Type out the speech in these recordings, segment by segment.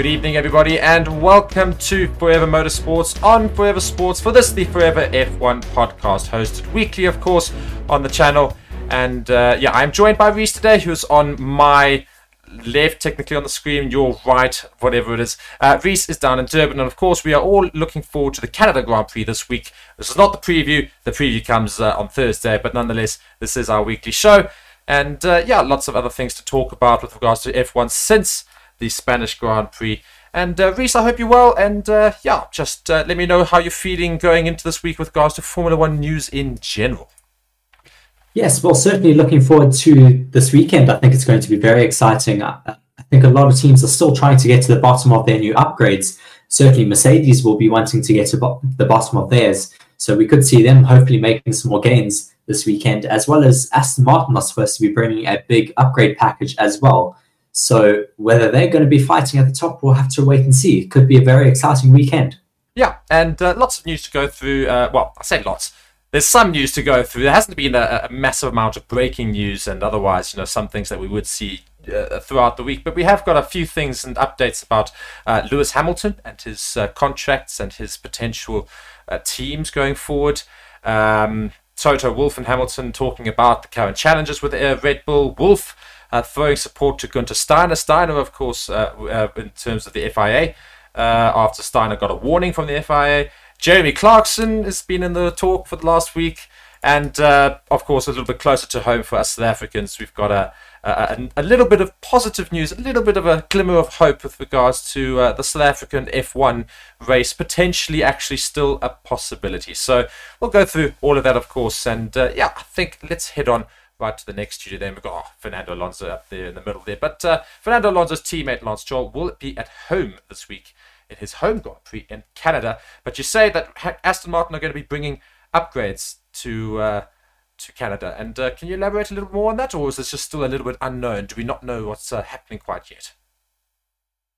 Good evening, everybody, and welcome to Forever Motorsports on Forever Sports for this, the Forever F1 podcast, hosted weekly, of course, on the channel. And uh, yeah, I'm joined by Reese today, who's on my left, technically on the screen, your right, whatever it is. Uh, Reese is down in Durban, and of course, we are all looking forward to the Canada Grand Prix this week. This is not the preview, the preview comes uh, on Thursday, but nonetheless, this is our weekly show. And uh, yeah, lots of other things to talk about with regards to F1 since the Spanish Grand Prix. And uh, Reese, I hope you're well. And uh, yeah, just uh, let me know how you're feeling going into this week with regards to Formula One news in general. Yes, well, certainly looking forward to this weekend. I think it's going to be very exciting. I, think a lot of teams are still trying to get to the bottom of their new upgrades. Certainly, Mercedes will be wanting to get to the bottom of theirs. So we could see them hopefully making some more gains this weekend, as well as Aston Martin are supposed to be bringing a big upgrade package as well. So whether they're going to be fighting at the top, we'll have to wait and see. It could be a very exciting weekend. Yeah, and uh, lots of news to go through. Uh, well, I say lots. There's some news to go through. There hasn't been a, a massive amount of breaking news, and otherwise, you know, some things that we would see uh, throughout the week. But we have got a few things and updates about uh, Lewis Hamilton and his uh, contracts and his potential uh, teams going forward. Um, Toto Wolff and Hamilton talking about the current challenges with Red Bull. Wolff uh, throwing support to Gunter Steiner. Steiner, of course, uh, uh, in terms of the FIA, uh, after Steiner got a warning from the FIA. Jeremy Clarkson has been in the talk for the last week. And of course, a little bit closer to home for us South Africans, we've got a, a, a, little bit of positive news, a little bit of a glimmer of hope with regards to uh, the South African F1 race, potentially actually still a possibility. So we'll go through all of that, of course. And uh, yeah, I think let's head on right to the next studio. Then we've got oh, Fernando Alonso up there in the middle there. But uh, Fernando Alonso's teammate Lance Stroll will be at home this week in his home Grand Prix in Canada. But you say that Aston Martin are going to be bringing upgrades to uh, to Canada. And uh, can you elaborate a little more on that, or is this just still a little bit unknown? Do we not know what's uh, happening quite yet?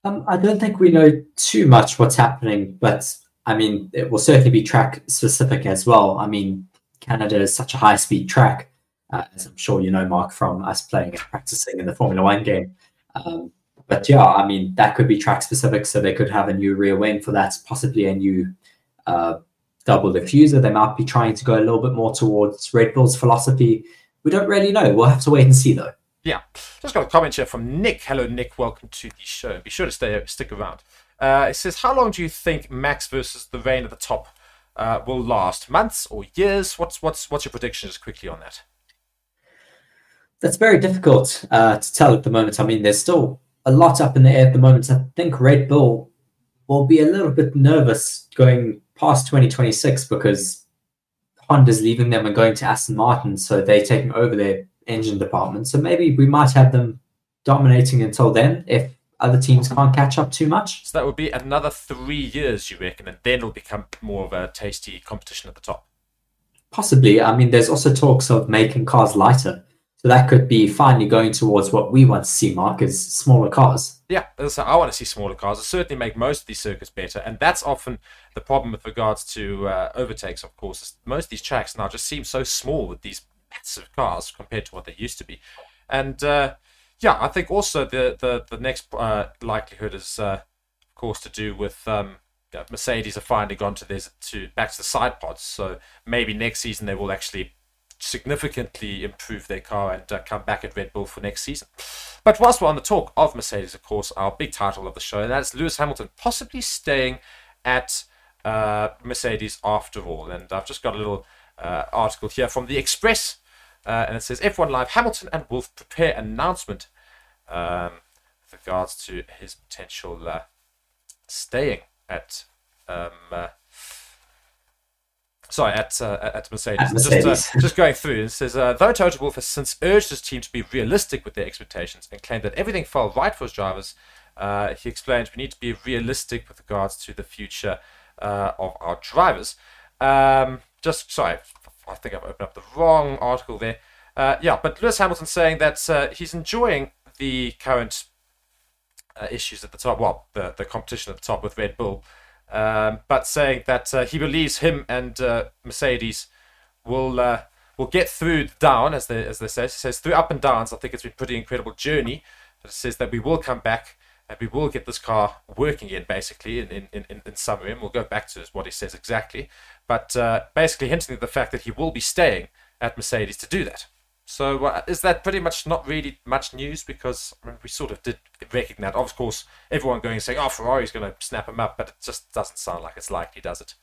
Um, I don't think we know too much what's happening, but I mean, it will certainly be track specific as well. I mean, Canada is such a high speed track uh, as I'm sure you know, Mark, from us playing and practicing in the Formula One game. Um, but yeah, I mean, that could be track specific, so they could have a new rear wing for that, possibly a new uh, double diffuser. They might be trying to go a little bit more towards Red Bull's philosophy. We don't really know. We'll have to wait and see, though. Yeah, just got a comment here from Nick. Hello, Nick. Welcome to the show. Be sure to stay stick around. Uh, it says, "How long do you think Max versus the rain at the top uh, will last? Months or years? What's what's what's your prediction? Just quickly on that." That's very difficult uh, to tell at the moment. I mean, there's still a lot up in the air at the moment. I think Red Bull will be a little bit nervous going past 2026 because Honda's leaving them and going to Aston Martin, so they're taking over their engine department. So maybe we might have them dominating until then if other teams can't catch up too much. So that would be another three years, you reckon, and then it'll become more of a tasty competition at the top. Possibly. I mean, there's also talks of making cars lighter. So that could be finally going towards what we want to see, Mark, is smaller cars. Yeah, so I want to see smaller cars. It certainly make most of these circuits better, and that's often the problem with regards to uh, overtakes. Of course, most of these tracks now just seem so small with these massive cars compared to what they used to be, and uh, yeah, I think also the the the next uh, likelihood is, uh, of course, to do with um, Mercedes have finally gone to this to back to the side pods. So maybe next season they will actually significantly improve their car and uh, come back at Red Bull for next season. But whilst we're on the talk of Mercedes, of course, our big title of the show, and that's Lewis Hamilton possibly staying at uh, Mercedes after all. And I've just got a little uh, article here from the Express, uh, and it says F1 Live Hamilton and Wolff prepare announcement um, with regards to his potential uh, staying at um, uh, sorry, at uh, at Mercedes. At Mercedes. Just, uh, just going through, it says uh, though Toto Wolff has since urged his team to be realistic with their expectations and claimed that everything fell right for his drivers. Uh, he explained we need to be realistic with regards to the future uh, of our drivers. Um, just sorry, I think I've opened up the wrong article there. Uh, yeah, but Lewis Hamilton saying that he's enjoying the current issues at the top. Well, the the competition at the top with Red Bull. Um, but saying that uh, he believes him and uh, Mercedes will uh, will get through down, as they as they say. He says through up and downs. I think it's been a pretty incredible journey. But it says that we will come back and we will get this car working again, basically, in, in, in, in summary. And we'll go back to what he says exactly. But uh, basically hinting at the fact that he will be staying at Mercedes to do that. So uh, is that pretty much not really much news because I mean, we sort of did recognize, of course, everyone going saying, "Oh, Ferrari's going to snap him up," but it just doesn't sound like it's likely, does it?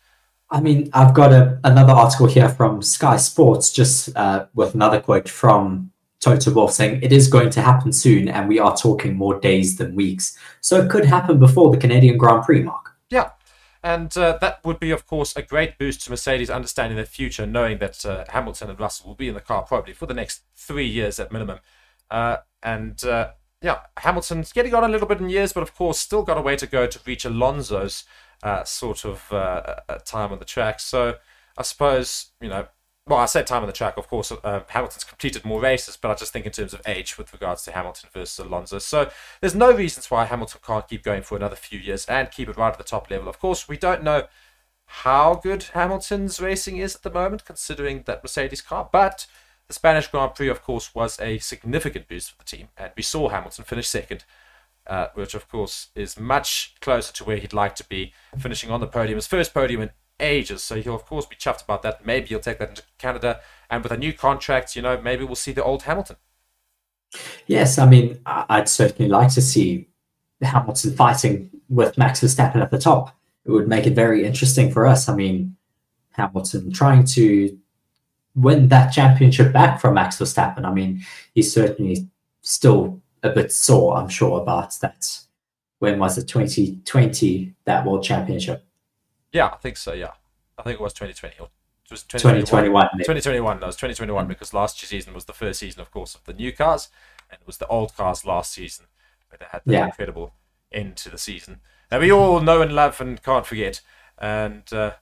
I mean, I've got a, another article here from Sky Sports, just uh, with another quote from Toto Wolff saying it is going to happen soon, and we are talking more days than weeks. So it could happen before the Canadian Grand Prix, Mark. And uh, that would be, of course, a great boost to Mercedes understanding their future, knowing that uh, Hamilton and Russell will be in the car probably for the next three years at minimum. Uh, and uh, yeah, Hamilton's getting on a little bit in years, but of course, still got a way to go to reach Alonso's uh, sort of uh, time on the track. So I suppose, you know, well, I said time on the track. Of course, uh, Hamilton's completed more races, but I just think in terms of age with regards to Hamilton versus Alonso. So there's no reasons why Hamilton can't keep going for another few years and keep it right at the top level. Of course, we don't know how good Hamilton's racing is at the moment, considering that Mercedes car, but the Spanish Grand Prix, of course, was a significant boost for the team, and we saw Hamilton finish second. Uh, which of course is much closer to where he'd like to be, finishing on the podium, his first podium in ages. So he'll of course be chuffed about that. Maybe he'll take that into Canada, and with a new contract, you know, maybe we'll see the old Hamilton. Yes, I mean, I'd certainly like to see Hamilton fighting with Max Verstappen at the top. It would make it very interesting for us. I mean, Hamilton trying to win that championship back from Max Verstappen. I mean, he's certainly still a bit sore, I'm sure, about that. When was it? 2020, that World Championship. Yeah, I think so. Yeah, I think it was 2020 or it was 2021. 2021. No, it was 2021 because last season was the first season, of course, of the new cars, and it was the old cars last season where they had the yeah. incredible end to the season that we all know and love and can't forget. And uh,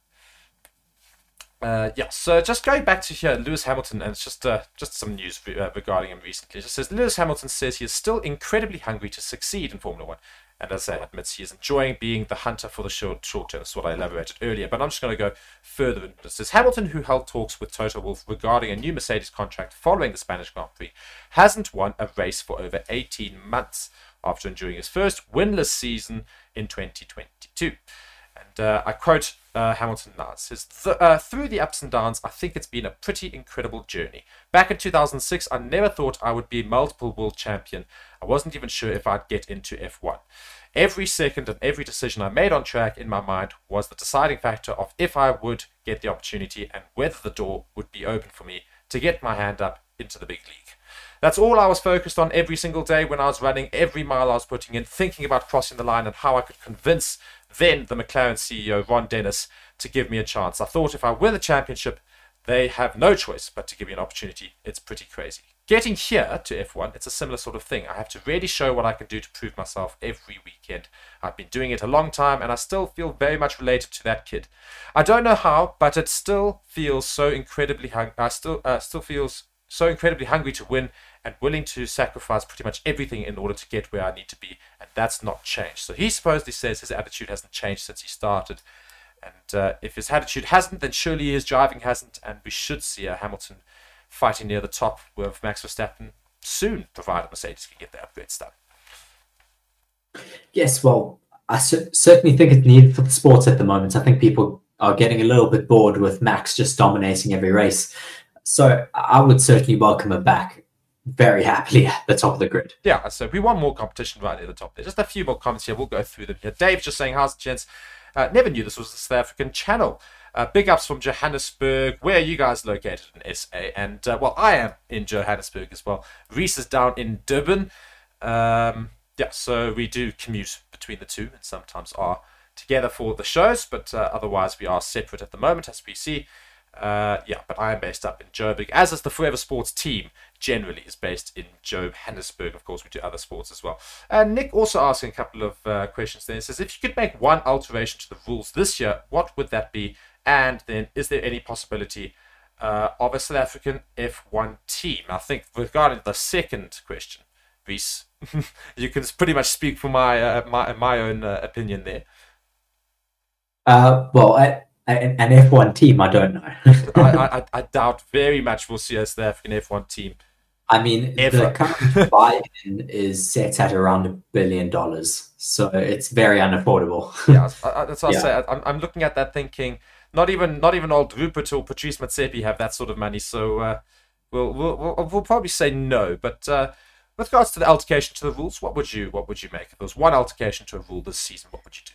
uh, yeah, so just going back to here, Lewis Hamilton, and it's just uh, just some news uh, regarding him recently. It just says Lewis Hamilton says he is still incredibly hungry to succeed in Formula One and as I admits, he is enjoying being the hunter for the short, short term. That's what I elaborated earlier. But I'm just going to go further. It says Hamilton, who held talks with Toto Wolff regarding a new Mercedes contract following the Spanish Grand Prix, hasn't won a race for over 18 months after enduring his first winless season in 2022. And uh, I quote uh, Hamilton. It says, uh, Through the ups and downs, I think it's been a pretty incredible journey. Back in 2006, I never thought I would be multiple world champion. I wasn't even sure if I'd get into F1. Every second and every decision I made on track in my mind was the deciding factor of if I would get the opportunity and whether the door would be open for me to get my hand up into the big league. That's all I was focused on every single day when I was running, every mile I was putting in, thinking about crossing the line and how I could convince then the McLaren CEO, Ron Dennis, to give me a chance. I thought if I win the championship, they have no choice but to give me an opportunity. It's pretty crazy. Getting here to F1, it's a similar sort of thing. I have to really show what I can do to prove myself every weekend. I've been doing it a long time and I still feel very much related to that kid. I don't know how, but it still feels so incredibly I still uh, still feels so incredibly hungry to win and willing to sacrifice pretty much everything in order to get where I need to be, and that's not changed. So he supposedly says his attitude hasn't changed since he started, and uh, if his attitude hasn't, then surely his driving hasn't, and we should see a Hamilton fighting near the top with Max Verstappen soon, provided Mercedes can get the upgrades done. Yes, well, I certainly think it's needed for the sport at the moment. I think people are getting a little bit bored with Max just dominating every race. So I would certainly welcome him back very happily at the top of the grid. Yeah, so we want more competition right at the top there. Just a few more comments here. We'll go through them here. Dave's just saying, how's the gents? Uh, never knew this was the South African channel. Uh, big ups from Johannesburg. Where are you guys located in SA? And, uh, well, I am in Johannesburg as well. Reese is down in Durban. Um, yeah, so we do commute between the two and sometimes are together for the shows, but uh, otherwise we are separate at the moment, as we see. Uh, yeah, but I am based up in Joburg, as is the Forever Sports team generally is based in Johannesburg. Of course, we do other sports as well. And Nick also asking a couple of uh, questions there. He says, if you could make one alteration to the rules this year, what would that be? And then, is there any possibility uh, of a South African F1 team? I think regarding the second question, Reese, you can pretty much speak for my uh, my my own uh, opinion there. Uh, well, I, an F1 team, I don't know. I, I, I, doubt very much we'll see a South African F1 team I mean, Ever. the current buy-in is set at around a billion dollars. so it's very unaffordable. yeah, I, that's what Yeah. I say. I'm, I'm looking at that thinking, not even not even old Rupert or Patrice Motsepe have that sort of money. So uh, we'll, we'll we'll we'll probably say no. But uh, with regards to the altercation to the rules, what would you what would you make? If there was one altercation to a rule this season, what would you do?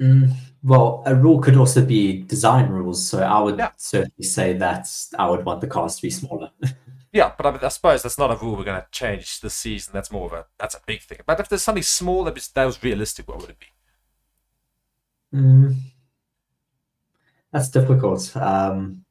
Mm, well, a rule could also be design rules, so I would Yeah. certainly say that I would want the cars to be smaller. Yeah, but I, mean, I suppose that's not a rule we're going to change this season. That's more of a that's a big thing. But if there's something small that was, that was realistic, what would it be? Mm, that's difficult. Um,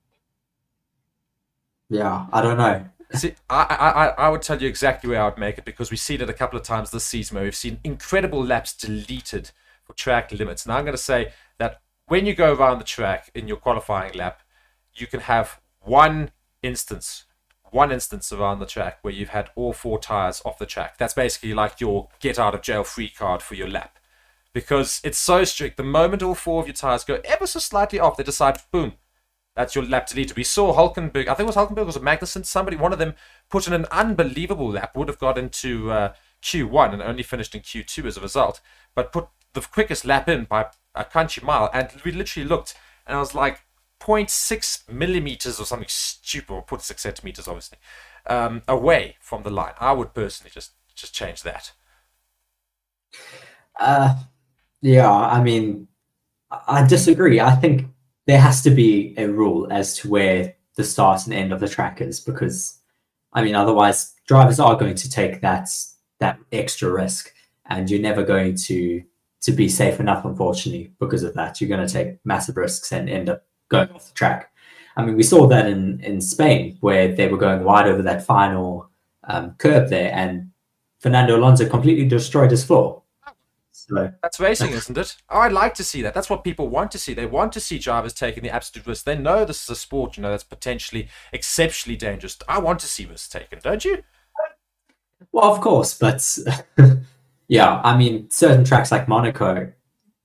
yeah, I don't know. See, I, I, I, I would tell you exactly where I would make it because we've seen it a couple of times this season where we've seen incredible laps deleted track limits. Now I'm going to say that when you go around the track in your qualifying lap, you can have one instance, one instance around the track where you've had all four tires off the track. That's basically like your get out of jail free card for your lap because it's so strict. The moment all four of your tires go ever so slightly off, they decide, boom, that's your lap deleted. We saw Hulkenberg, I think it was Hulkenberg, was Magnussen? Somebody, one of them put in an unbelievable lap, would have got into uh, Q1 and only finished in Q2 as a result, but put the quickest lap in by a country mile. And we literally looked, and I was like 0.6 millimeters or something stupid, or 0.6 centimeters, obviously, um, away from the line. I would personally just just change that. Uh, yeah, I mean, I disagree. I think there has to be a rule as to where the start and end of the track is, because, I mean, otherwise drivers are going to take that that extra risk, and you're never going to to be safe enough, unfortunately, because of that. You're going to take massive risks and end up going off the track. I mean, we saw that in in Spain where they were going wide over that final um, curb there, and Fernando Alonso completely destroyed his floor. So That's racing, isn't it? Oh, I'd like to see that. That's what people want to see. They want to see drivers taking the absolute risk. They know this is a sport, you know, that's potentially exceptionally dangerous. I want to see risks taken, don't you? Well, of course, but yeah, I mean, certain tracks like Monaco,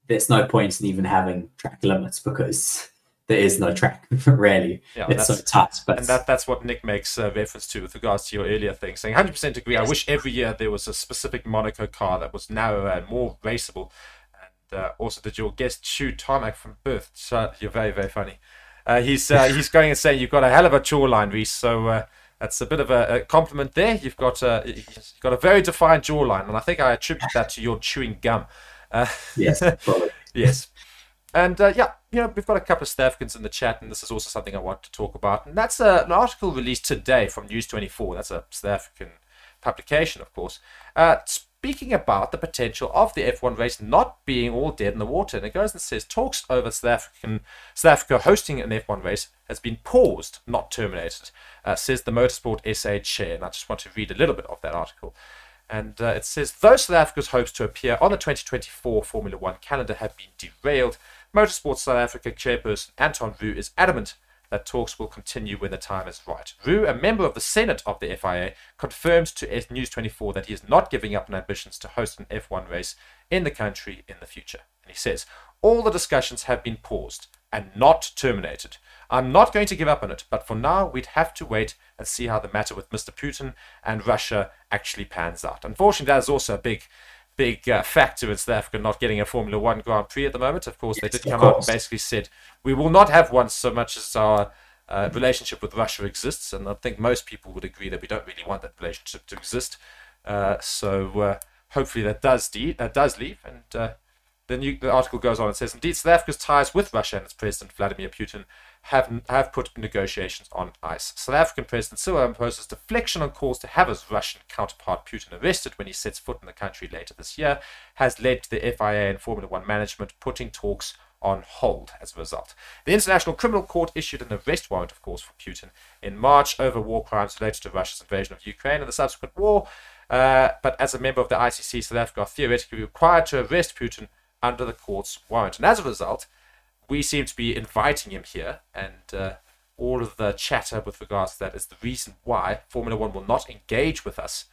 there's no point in even having track limits because there is no track really. Yeah, it's so that's- tight. But And that, that's what Nick makes uh, reference to with regards to your earlier thing, saying 100% agree. I wish every year there was a specific Monaco car that was narrower and more raceable. And uh, also, did your guest shoot tarmac from Perth? So you're very, very funny. Uh, he's uh, he's going and saying you've got a hell of a jawline, Reese. So uh, that's a bit of a, a compliment there. You've got a you've got a very defined jawline, and I think I attribute that to your chewing gum. Uh, yes, probably. Yes. And uh, yeah, you know, we've got a couple of South Africans in the chat, and this is also something I want to talk about. And that's uh, an article released today from News 24. That's a South African publication, of course, uh, speaking about the potential of the F1 race not being all dead in the water. And it goes and says talks over South, African, South Africa hosting an F1 race has been paused, not terminated, uh, says the Motorsport SA chair. And I just want to read a little bit of that article. And uh, it says, though South Africa's hopes to appear on the 2024 Formula One calendar have been derailed, Motorsport South Africa chairperson Anton Roux is adamant that talks will continue when the time is right. Roux, a member of the Senate of the FIA, confirmed to News 24 that he is not giving up on ambitions to host an F1 race in the country in the future. And he says, all the discussions have been paused and not terminated. I'm not going to give up on it, but for now, we'd have to wait and see how the matter with Mr. Putin and Russia actually pans out. Unfortunately, that is also a big, big uh, factor in South Africa not getting a Formula One Grand Prix at the moment. Of course, they did come out and basically said we will not have one so much as our uh, relationship with Russia exists, and I think most people would agree that we don't really want that relationship to exist. Uh, so uh, hopefully that does de- that does leave, and uh, the, new, the article goes on and says, indeed, South Africa's ties with Russia and its president Vladimir Putin have have put negotiations on ice. South African President Cyril Ramaphosa's deflection on calls to have his Russian counterpart Putin arrested when he sets foot in the country later this year has led to the FIA and Formula One management putting talks on hold as a result. The International Criminal Court issued an arrest warrant, of course, for Putin in March over war crimes related to Russia's invasion of Ukraine and the subsequent war. Uh, but as a member of the ICC, South Africa theoretically required to arrest Putin under the court's warrant. And as a result, we seem to be inviting him here, and uh, all of the chatter with regards to that is the reason why Formula One will not engage with us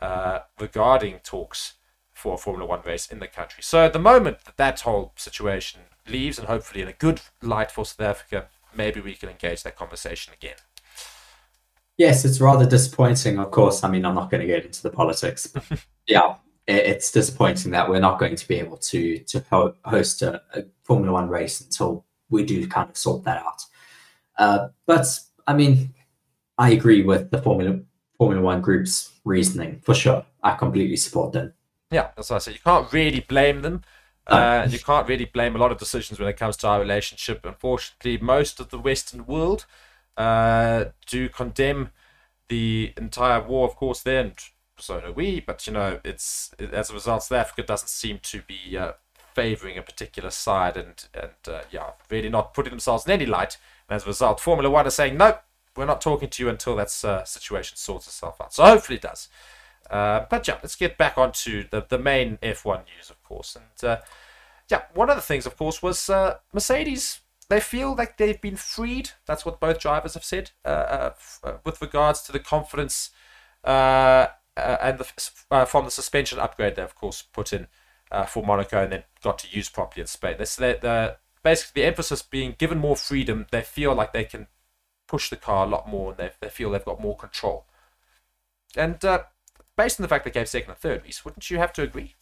uh, regarding talks for a Formula One race in the country. So at the moment that that whole situation leaves, and hopefully in a good light for South Africa, maybe we can engage that conversation again. Yes, it's rather disappointing, of course. I mean, I'm not going to get into the politics. Yeah, it's disappointing that we're not going to be able to to host a, a Formula One race until we do kind of sort that out. Uh, but I mean, I agree with the Formula Formula One group's reasoning for sure. I completely support them. Yeah, that's what I said. You can't really blame them. Uh, you can't really blame a lot of decisions when it comes to our relationship. Unfortunately, most of the Western world uh, do condemn the entire war, of course, then so do we. But you know, it's it, as a result, South Africa doesn't seem to be uh, favouring a particular side, and and uh, yeah, really not putting themselves in any light. And as a result, Formula One is saying, nope, we're not talking to you until that uh, situation sorts itself out. So hopefully it does. Uh, but yeah, let's get back onto the, the main F1 news, of course. And uh, yeah, one of the things, of course, was uh, Mercedes. They feel like they've been freed. That's what both drivers have said uh, with regards to the confidence and the, from the suspension upgrade they, of course, put in for Monaco and then got to use properly in Spain. This, basically, the emphasis being given more freedom. They feel like they can push the car a lot more and they, they feel they've got more control. And uh, based on the fact they gave second and third, Reese, wouldn't you have to agree?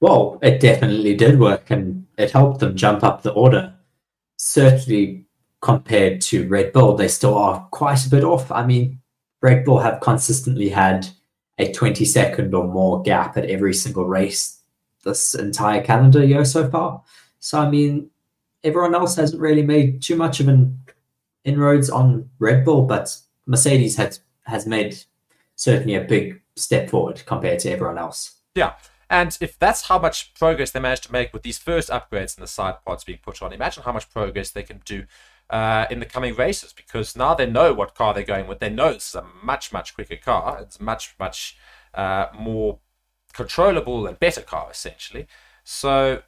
Well, it definitely did work and it helped them jump up the order. Certainly, compared to Red Bull, they still are quite a bit off. I mean, Red Bull have consistently had a 20 second or more gap at every single race this entire calendar year so far. So, I mean, everyone else hasn't really made too much of an inroads on Red Bull, but Mercedes has has made certainly a big step forward compared to everyone else. Yeah. And if that's how much progress they managed to make with these first upgrades and the side pods being put on, imagine how much progress they can do uh, in the coming races because now they know what car they're going with. They know it's a much, much quicker car. It's much, much uh, more controllable and better car, essentially. So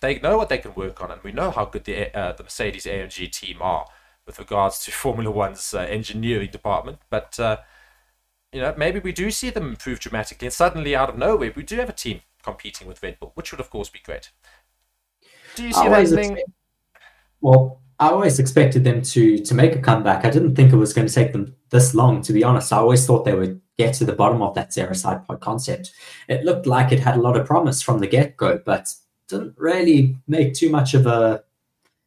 they know what they can work on, and we know how good the, uh, the Mercedes AMG team are with regards to Formula One's uh, engineering department. But uh, you know, maybe we do see them improve dramatically, and suddenly out of nowhere, we do have a team competing with Red Bull, which would of course be great. Do you see that thing? well, I always expected them to to make a comeback. I didn't think it was going to take them this long, to be honest. I always thought they would get to the bottom of that zero side pod concept. It looked like it had a lot of promise from the get go, but didn't really make too much of a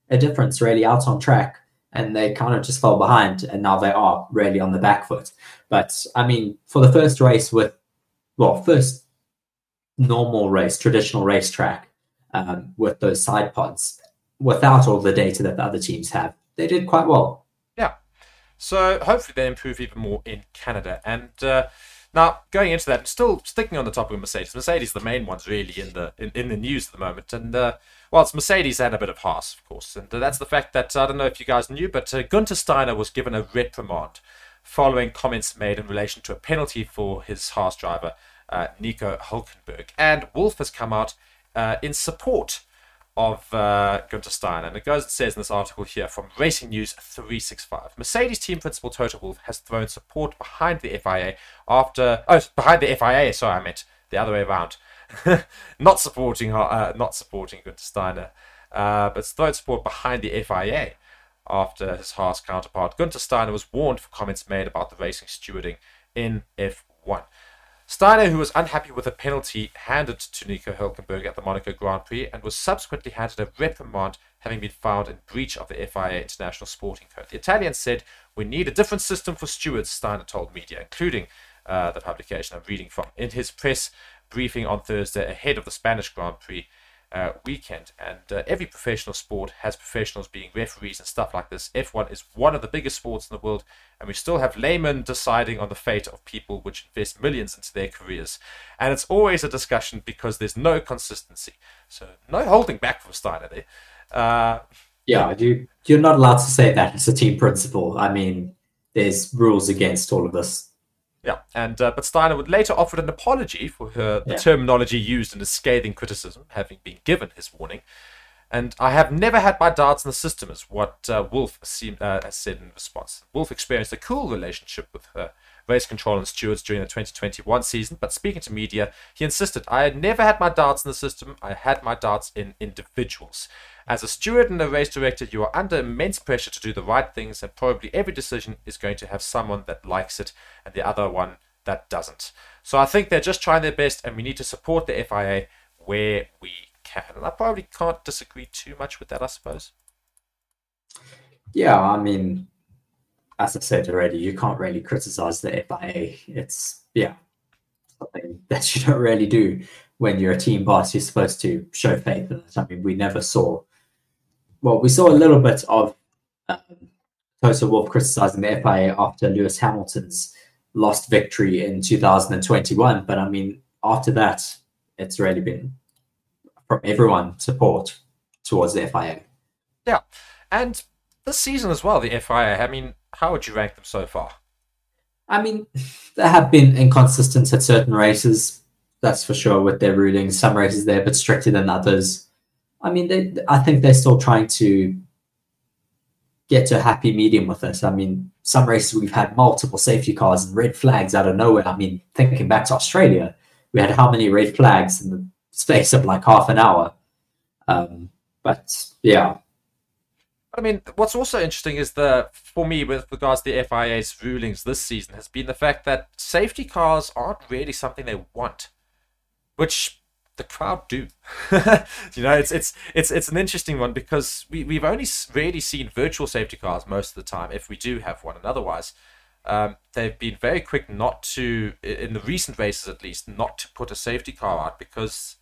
a difference really out on track and they kind of just fell behind and now they are really on the back foot. But I mean, for the first race with, well, first normal race, traditional racetrack um, with those side pods, without all the data that the other teams have, they did quite well. So hopefully they improve even more in Canada. And uh, now going into that, still sticking on the topic of Mercedes. Mercedes, the main ones really in the in, in the news at the moment, and. Uh, well, it's Mercedes and a bit of Haas, of course. And that's the fact that, I don't know if you guys knew, but uh, Gunther Steiner was given a reprimand following comments made in relation to a penalty for his Haas driver, uh, Nico Hulkenberg. And Wolff has come out uh, in support of uh, Gunther Steiner. And it goes and says in this article here from Racing News 365. Mercedes team principal Toto Wolff has thrown support behind the FIA after. Oh, behind the FIA, sorry, I meant the other way around not supporting uh, not supporting Gunther Steiner, uh, but third support behind the FIA after his Haas counterpart Gunther Steiner was warned for comments made about the racing stewarding in F1. Steiner, who was unhappy with a penalty handed to Nico Hulkenberg at the Monaco Grand Prix and was subsequently handed a reprimand having been found in breach of the FIA International Sporting Code. The Italian said, We need a different system for stewards, Steiner told media, including uh, the publication I'm reading from. In his press briefing on Thursday ahead of the Spanish Grand Prix uh, weekend. And uh, every professional sport has professionals being referees and stuff like this. F1 is one of the biggest sports in the world, and we still have laymen deciding on the fate of people which invest millions into their careers. And it's always a discussion because there's no consistency. So, no holding back from Steiner there. Uh, yeah, you, you're not allowed to say that It's a team principal. I mean, there's rules against all of this. Yeah, and uh, but Steiner would later offer an apology for her the yeah. terminology used in his scathing criticism, having been given his warning. And I have never had my doubts in the system, is what uh, Wolff seemed, uh, has said in response. Wolf experienced a cool relationship with her race control and stewards during the 2021 season, but speaking to media, he insisted, I had never had my darts in the system, I had my darts in individuals. As a steward and a race director, you are under immense pressure to do the right things, and probably every decision is going to have someone that likes it and the other one that doesn't. So I think they're just trying their best, and we need to support the FIA where we can. And I probably can't disagree too much with that, I suppose. Yeah, I mean, as I said already, you can't really criticize the FIA. It's, yeah, something that you don't really do when you're a team boss. You're supposed to show faith in it. I mean, we never saw, well, we saw a little bit of um, Toto Wolff criticizing the FIA after Lewis Hamilton's lost victory in 2021. But I mean, after that, it's really been from everyone support towards the FIA. Yeah. And this season as well, the FIA, I mean, how would you rank them so far? I mean, there have been inconsistencies at certain races, that's for sure, with their rulings. Some races they're a bit stricter than others. I mean, they, I think they're still trying to get to a happy medium with this. I mean, some races we've had multiple safety cars and red flags out of nowhere. I mean, thinking back to Australia, we had how many red flags in the space of like half an hour. Um, but yeah. I mean, what's also interesting is the, for me, with regards to the FIA's rulings this season, has been the fact that safety cars aren't really something they want, which the crowd do. you know, it's it's it's it's an interesting one because we we've only really seen virtual safety cars most of the time, if we do have one, and otherwise, um, they've been very quick not to, in the recent races at least, not to put a safety car out because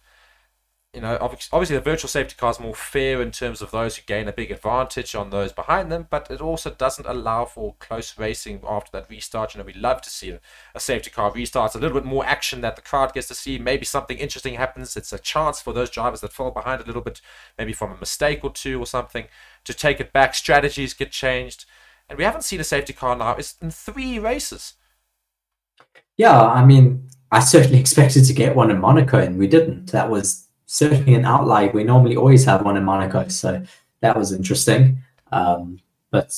you know, obviously the virtual safety car is more fair in terms of those who gain a big advantage on those behind them, but it also doesn't allow for close racing after that restart. You know, we love to see a, safety car restart. It's a little bit more action that the crowd gets to see. Maybe something interesting happens. It's a chance for those drivers that fall behind a little bit, maybe from a mistake or two or something, to take it back. Strategies get changed. And we haven't seen a safety car now. It's in three races. Yeah, I mean, I certainly expected to get one in Monaco, and we didn't. That was certainly an outlier. We normally always have one in Monaco, so that was interesting. Um, but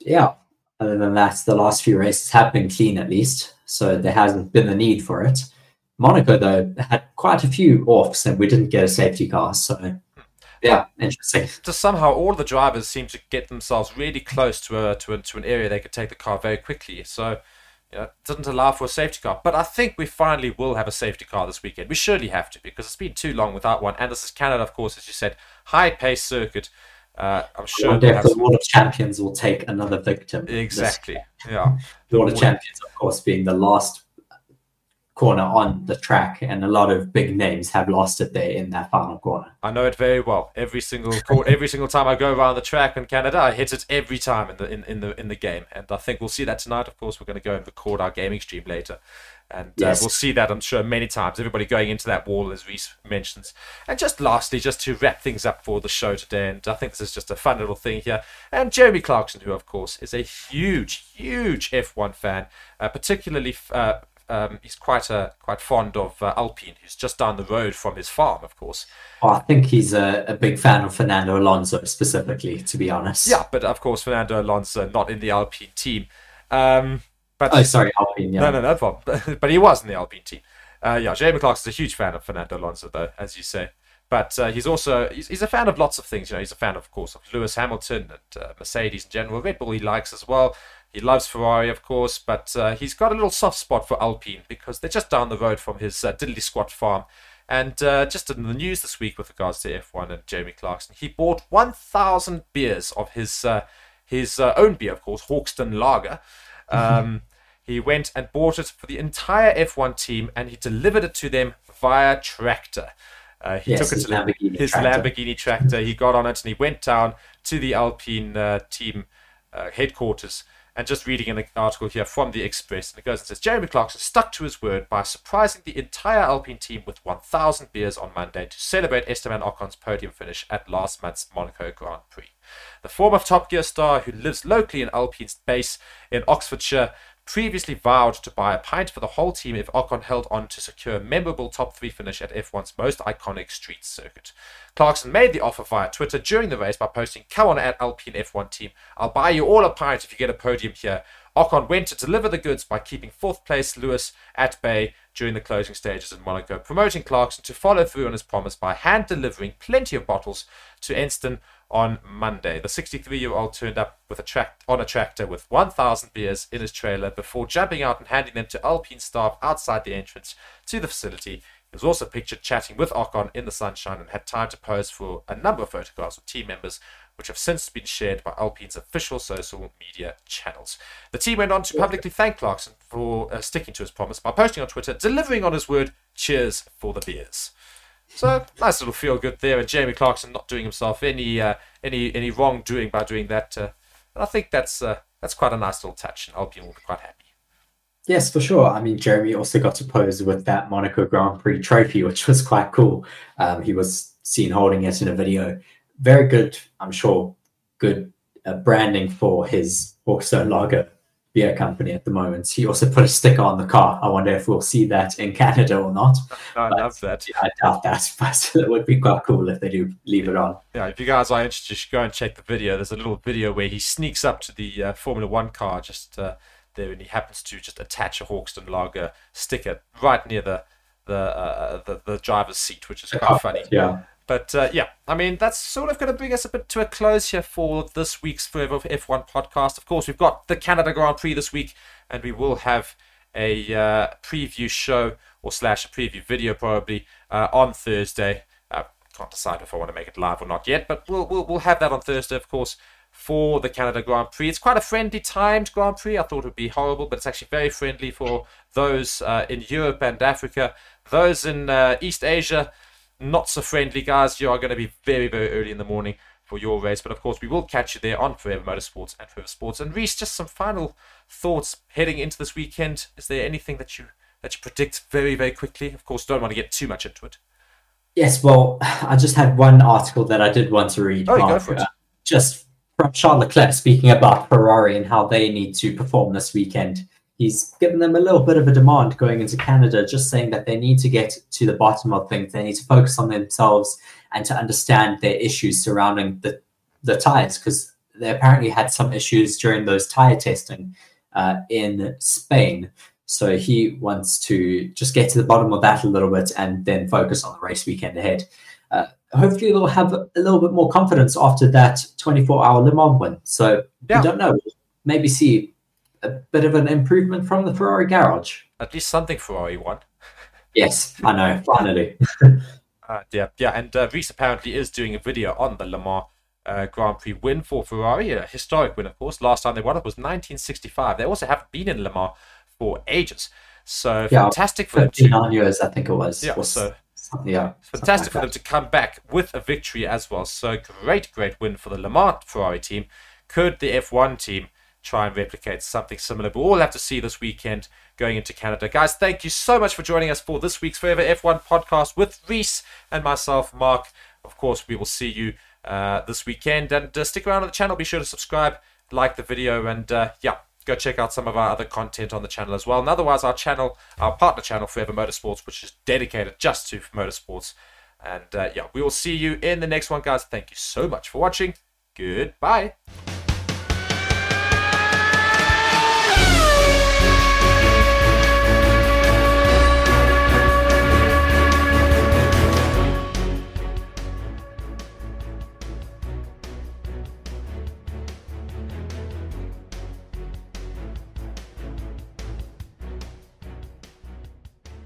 yeah, other than that, the last few races have been clean at least, so there hasn't been the need for it. Monaco though had quite a few offs, and we didn't get a safety car, so yeah, interesting. Just somehow all the drivers seem to get themselves really close to a, to, a, to an area they could take the car very quickly. So you know, doesn't allow for a safety car. But I think we finally will have a safety car this weekend. We surely have to because it's been too long without one. And this is Canada, of course, as you said, high pace circuit. Uh, I'm sure the Wall of Champions will take another victim. Exactly. Yeah. The World of Champions, of course, being the last corner on the track, and a lot of big names have lost it there in that final corner. I know it very well. Every single every single time I go around the track in Canada, I hit it every time in the in, in the in the game, and I think we'll see that tonight. Of course, we're going to go and record our gaming stream later. And uh, yes. we'll see that, I'm sure, many times. Everybody going into that wall, as Reese mentions. And just lastly, just to wrap things up for the show today, and I think this is just a fun little thing here. And Jeremy Clarkson, who, of course, is a huge, huge F1 fan, uh, particularly uh, um, he's quite a quite fond of uh, Alpine, who's just down the road from his farm, of course. Oh, I think he's a, a, big fan of Fernando Alonso, specifically, to be honest. Yeah, but of course, Fernando Alonso not in the Alpine team. Um, but oh, sorry, Alpine. Yeah. No, no, no problem. but he was in the Alpine team. Uh, yeah, Jamie Clarkson's a huge fan of Fernando Alonso, though, as you say. But uh, he's also he's, he's, a fan of lots of things. You know, he's a fan, of course, of Lewis Hamilton and uh, Mercedes in general. Red Bull he likes as well. He loves Ferrari, of course, but uh, he's got a little soft spot for Alpine because they're just down the road from his uh, diddly squat farm. And uh, just in the news this week with regards to F1 and Jamie Clarkson, he bought 1,000 beers of his uh, his uh, own beer, of course, Hawkstone Lager. Um, he went and bought it for the entire F1 team, and he delivered it to them via tractor. Uh, he yes, took it to Lamborghini his tractor. Lamborghini tractor. He got on it and he went down to the Alpine uh, team uh, headquarters and just reading an article here from the Express, and it goes and says Jeremy Clarkson stuck to his word by surprising the entire Alpine team with 1,000 beers on Monday to celebrate Esteban Ocon's podium finish at last month's Monaco Grand Prix. The former Top Gear star, who lives locally in Alpine's base in Oxfordshire, previously vowed to buy a pint for the whole team if Ocon held on to secure a memorable top three finish at F1's most iconic street circuit. Clarkson made the offer via Twitter during the race by posting, Come on at Alpine F1 team, I'll buy you all a pint if you get a podium here. Ocon went to deliver the goods by keeping fourth place Lewis at bay during the closing stages in Monaco, promoting Clarkson to follow through on his promise by hand delivering plenty of bottles to Enstone on Monday. The 63-year-old turned up with a tract on a tractor with 1,000 beers in his trailer before jumping out and handing them to Alpine staff outside the entrance to the facility. He was also pictured chatting with Ocon in the sunshine and had time to pose for a number of photographs with team members, which have since been shared by Alpine's official social media channels. The team went on to publicly thank Clarkson for uh, sticking to his promise by posting on Twitter, delivering on his word, cheers for the beers. So nice little feel good there, and Jamie Clarkson not doing himself any uh, any any wrongdoing by doing that. Uh, and I think that's uh, that's quite a nice little touch, and Alpine will be quite happy. Yes, for sure. I mean, Jeremy also got to pose with that Monaco Grand Prix trophy, which was quite cool. Um, he was seen holding it in a video. Very good, I'm sure, good uh, branding for his Hawkstone Lager beer company at the moment. He also put a sticker on the car. I wonder if we'll see that in Canada or not. I But, love that. yeah, I doubt that, but it would be quite cool if they do leave it on. Yeah, if you guys are interested, just go and check the video. There's a little video where he sneaks up to the uh, Formula One car just uh, there, and he happens to just attach a Hawkstone Lager sticker right near the the uh, the, the driver's seat, which is quite funny. Yeah. But uh, yeah, I mean, that's sort of going to bring us a bit to a close here for this week's Forever F1 podcast. Of course, we've got the Canada Grand Prix this week, and we will have a uh, preview show or slash a preview video probably uh, on Thursday. Uh, can't decide if I want to make it live or not yet, but we'll, we'll, we'll have that on Thursday, of course, for the Canada Grand Prix. It's quite a friendly timed Grand Prix. I thought it would be horrible, but it's actually very friendly for those uh, in Europe and Africa. Those in uh, East Asia, not so friendly, guys. You are going to be very, very early in the morning for your race. But of course, we will catch you there on Forever Motorsports and Forever Sports. And Reese, just some final thoughts heading into this weekend. Is there anything that you that you predict very, very quickly? Of course, don't want to get too much into it. Yes, well, I just had one article that I did want to read. Oh, go for it. uh, Just from Charles Leclerc speaking about Ferrari and how they need to perform this weekend. He's given them a little bit of a demand going into Canada, just saying that they need to get to the bottom of things. They need to focus on themselves and to understand their issues surrounding the, the tires, because they apparently had some issues during those tire testing uh, in Spain. So he wants to just get to the bottom of that a little bit and then focus on the race weekend ahead. Uh, hopefully, they'll have a little bit more confidence after that 24 hour Le Mans win. So Yeah. we don't know. Maybe see a bit of an improvement from the Ferrari garage. At least something Ferrari won. Yes, I know. Finally. Uh, yeah, yeah, and uh, Reese apparently is doing a video on the Le Mans uh, Grand Prix win for Ferrari, a historic win, of course. Last time they won it was 1965. They also haven't been in Le Mans for ages, so Yeah, fantastic for them 59 years, I think it was. Yeah, was so yeah, fantastic for something them to come back with a victory as well. So great, great win for the Le Mans Ferrari team. Could the F1 team try and replicate something similar? But we'll have to see this weekend going into Canada. Guys, thank you so much for joining us for this week's Forever F1 podcast with Reese and myself, Mark. Of course, we will see you uh, this weekend. And uh, stick around on the channel. Be sure to subscribe, like the video, and uh, yeah, go check out some of our other content on the channel as well. And otherwise, our channel, our partner channel, Forever Motorsports, which is dedicated just to motorsports. And uh, yeah, we will see you in the next one, guys. Thank you so much for watching. Goodbye.